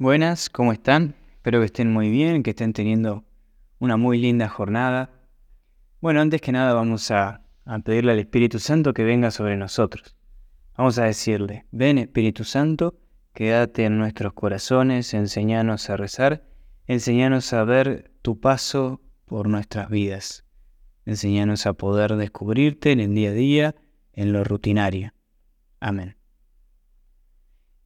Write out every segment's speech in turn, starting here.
Buenas, ¿cómo están? Espero que estén muy bien, que estén teniendo una muy linda jornada. Bueno, antes que nada vamos a, pedirle al Espíritu Santo que venga sobre nosotros. Vamos a decirle, ven Espíritu Santo, quédate en nuestros corazones, enséñanos a rezar, enséñanos a ver tu paso por nuestras vidas. Enséñanos a poder descubrirte en el día a día, en lo rutinario. Amén.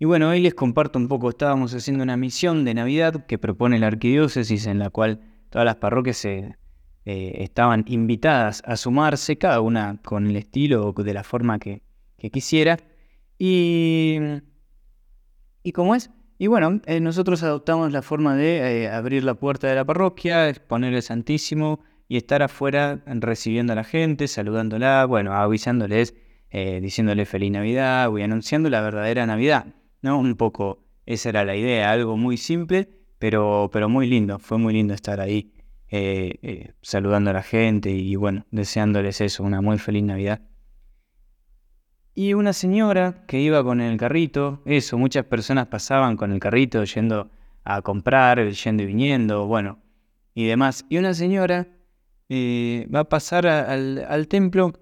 Y bueno, hoy les comparto un poco, estábamos haciendo una misión de Navidad que propone la arquidiócesis en la cual todas las parroquias se, eh, estaban invitadas a sumarse, cada una con el estilo o de la forma que, quisiera. Y, y como es, y bueno, eh, nosotros adoptamos la forma de eh, abrir la puerta de la parroquia, poner el Santísimo y estar afuera recibiendo a la gente, saludándola, bueno, avisándoles, diciéndole feliz Navidad y anunciando la verdadera Navidad. ¿No? Un poco esa era la idea, algo muy simple, pero, pero muy lindo, fue muy lindo estar ahí eh, eh, saludando a la gente y bueno, deseándoles eso, una muy feliz Navidad. Y una señora que iba con el carrito, eso, muchas personas pasaban con el carrito yendo a comprar, yendo y viniendo, bueno, y demás. Y una señora eh, va a pasar al, templo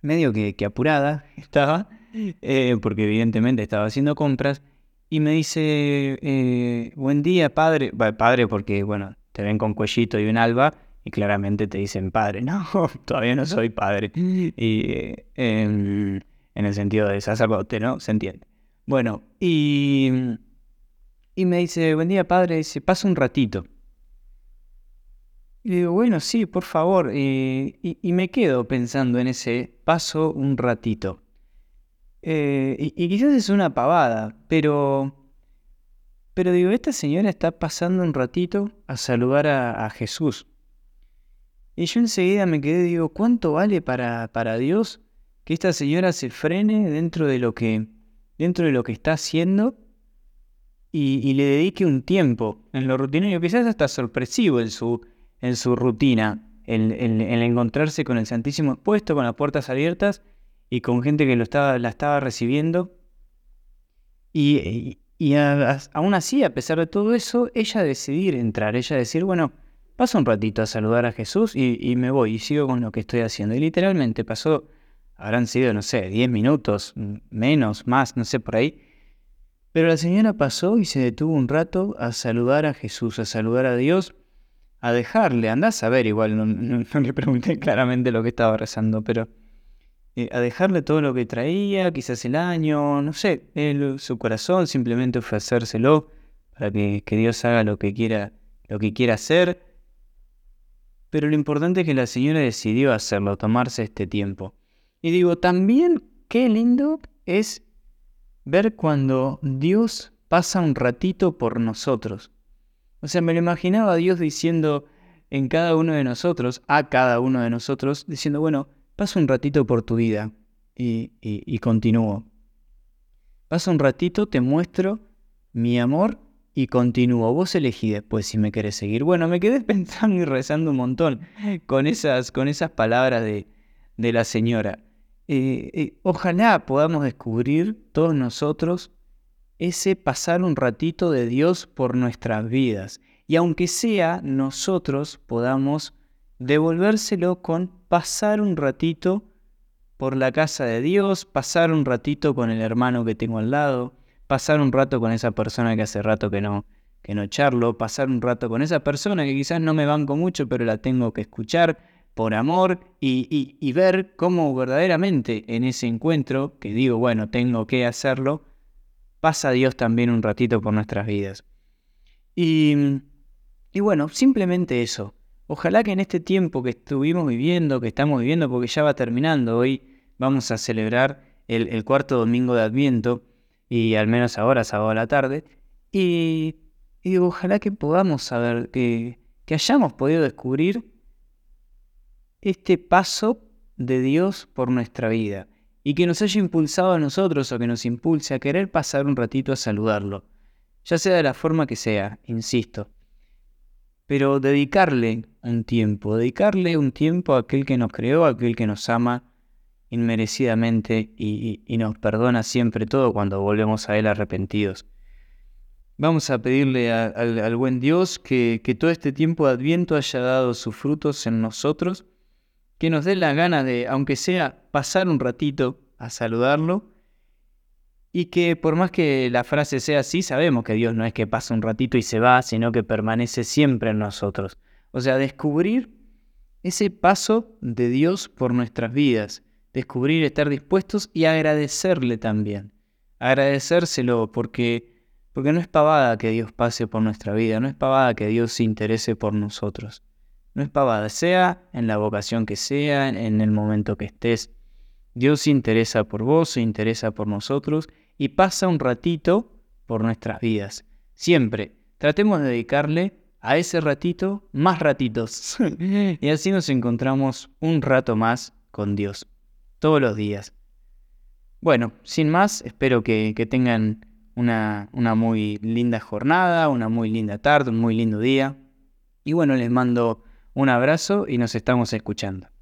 medio que, que apurada estaba, eh, porque evidentemente estaba haciendo compras, y me dice, eh, buen día, padre, padre porque, bueno, te ven con cuellito y un alba, y claramente te dicen padre, no, todavía no soy padre, y en, el sentido de sacerdote, ¿no? Se entiende. Bueno, y, y me dice, buen día, padre, dice, pasa un ratito. Y digo, bueno, sí, por favor. y, y, me quedo pensando en ese paso un ratito. Eh, y, quizás es una pavada, pero... Pero digo, esta señora está pasando un ratito a saludar a, Jesús. Y yo enseguida me quedé, digo, ¿cuánto vale para, para Dios que esta señora se frene dentro de lo que, dentro de lo que está haciendo y, le dedique un tiempo en lo rutinario, quizás hasta sorpresivo en su, en su rutina, en encontrarse con el Santísimo expuesto, con las puertas abiertas y con gente que lo estaba, la estaba recibiendo. Y, aún así, a pesar de todo eso, ella decidir entrar, ella decir, bueno, paso un ratito a saludar a Jesús y, me voy y sigo con lo que estoy haciendo. Y literalmente pasó, habrán sido, no sé, 10 minutos, menos, más, no sé, por ahí. Pero la señora pasó y se detuvo un rato a saludar a Jesús, a saludar a Dios, a dejarle, andás a ver, igual no, no le pregunté claramente lo que estaba rezando, pero eh, a dejarle todo lo que traía, quizás el año, no sé, su corazón, simplemente ofrecérselo para que, Dios haga lo que quiera, lo que quiera hacer. Pero lo importante es que la señora decidió hacerlo, tomarse este tiempo. Y digo, también qué lindo es ver cuando Dios pasa un ratito por nosotros. O sea, me lo imaginaba Dios diciendo en cada uno de nosotros, a cada uno de nosotros, diciendo, bueno, paso un ratito por tu vida y, continúo. Paso un ratito, te muestro mi amor y continúo. Vos elegí después si me querés seguir. Bueno, me quedé pensando y rezando un montón con esas, con esas palabras de, la señora. Eh, eh, ojalá podamos descubrir todos nosotros ese pasar un ratito de Dios por nuestras vidas. Y aunque sea nosotros podamos devolvérselo con pasar un ratito por la casa de Dios, pasar un ratito con el hermano que tengo al lado, pasar un rato con esa persona que hace rato que no, que no charlo, pasar un rato con esa persona que quizás no me banco mucho, pero la tengo que escuchar por amor y, y ver cómo verdaderamente en ese encuentro, que digo, bueno, tengo que hacerlo, pasa Dios también un ratito por nuestras vidas. Y, y bueno, simplemente eso, Ojalá que en este tiempo que estuvimos viviendo, que estamos viviendo, porque ya va terminando, hoy vamos a celebrar el, cuarto domingo de Adviento, y al menos ahora, sábado a la tarde, y, ojalá que podamos saber, que, que hayamos podido descubrir este paso de Dios por nuestra vida y que nos haya impulsado a nosotros o que nos impulse a querer pasar un ratito a saludarlo, ya sea de la forma que sea, insisto pero dedicarle un tiempo, dedicarle un tiempo a aquel que nos creó, a aquel que nos ama inmerecidamente y, nos perdona siempre todo cuando volvemos a Él arrepentidos. Vamos a pedirle al buen Dios que, que todo este tiempo de Adviento haya dado sus frutos en nosotros, que nos dé la gana de, aunque sea, pasar un ratito a saludarlo, y que por más que la frase sea así, sabemos que Dios no es que pasa un ratito y se va, sino que permanece siempre en nosotros. O sea, descubrir ese paso de Dios por nuestras vidas, descubrir, estar dispuestos y agradecerle también. Agradecérselo porque porque no es pavada que Dios pase por nuestra vida, no es pavada que Dios se interese por nosotros. No es pavada, sea en la vocación que sea, en el momento que estés. Dios se interesa por vos, se interesa por nosotros y pasa un ratito por nuestras vidas. Siempre tratemos de dedicarle a ese ratito más ratitos. y así nos encontramos un rato más con Dios, todos los días. Bueno, sin más, espero que, tengan una, una muy linda jornada, una muy linda tarde, un muy lindo día. Y bueno, les mando un abrazo y nos estamos escuchando.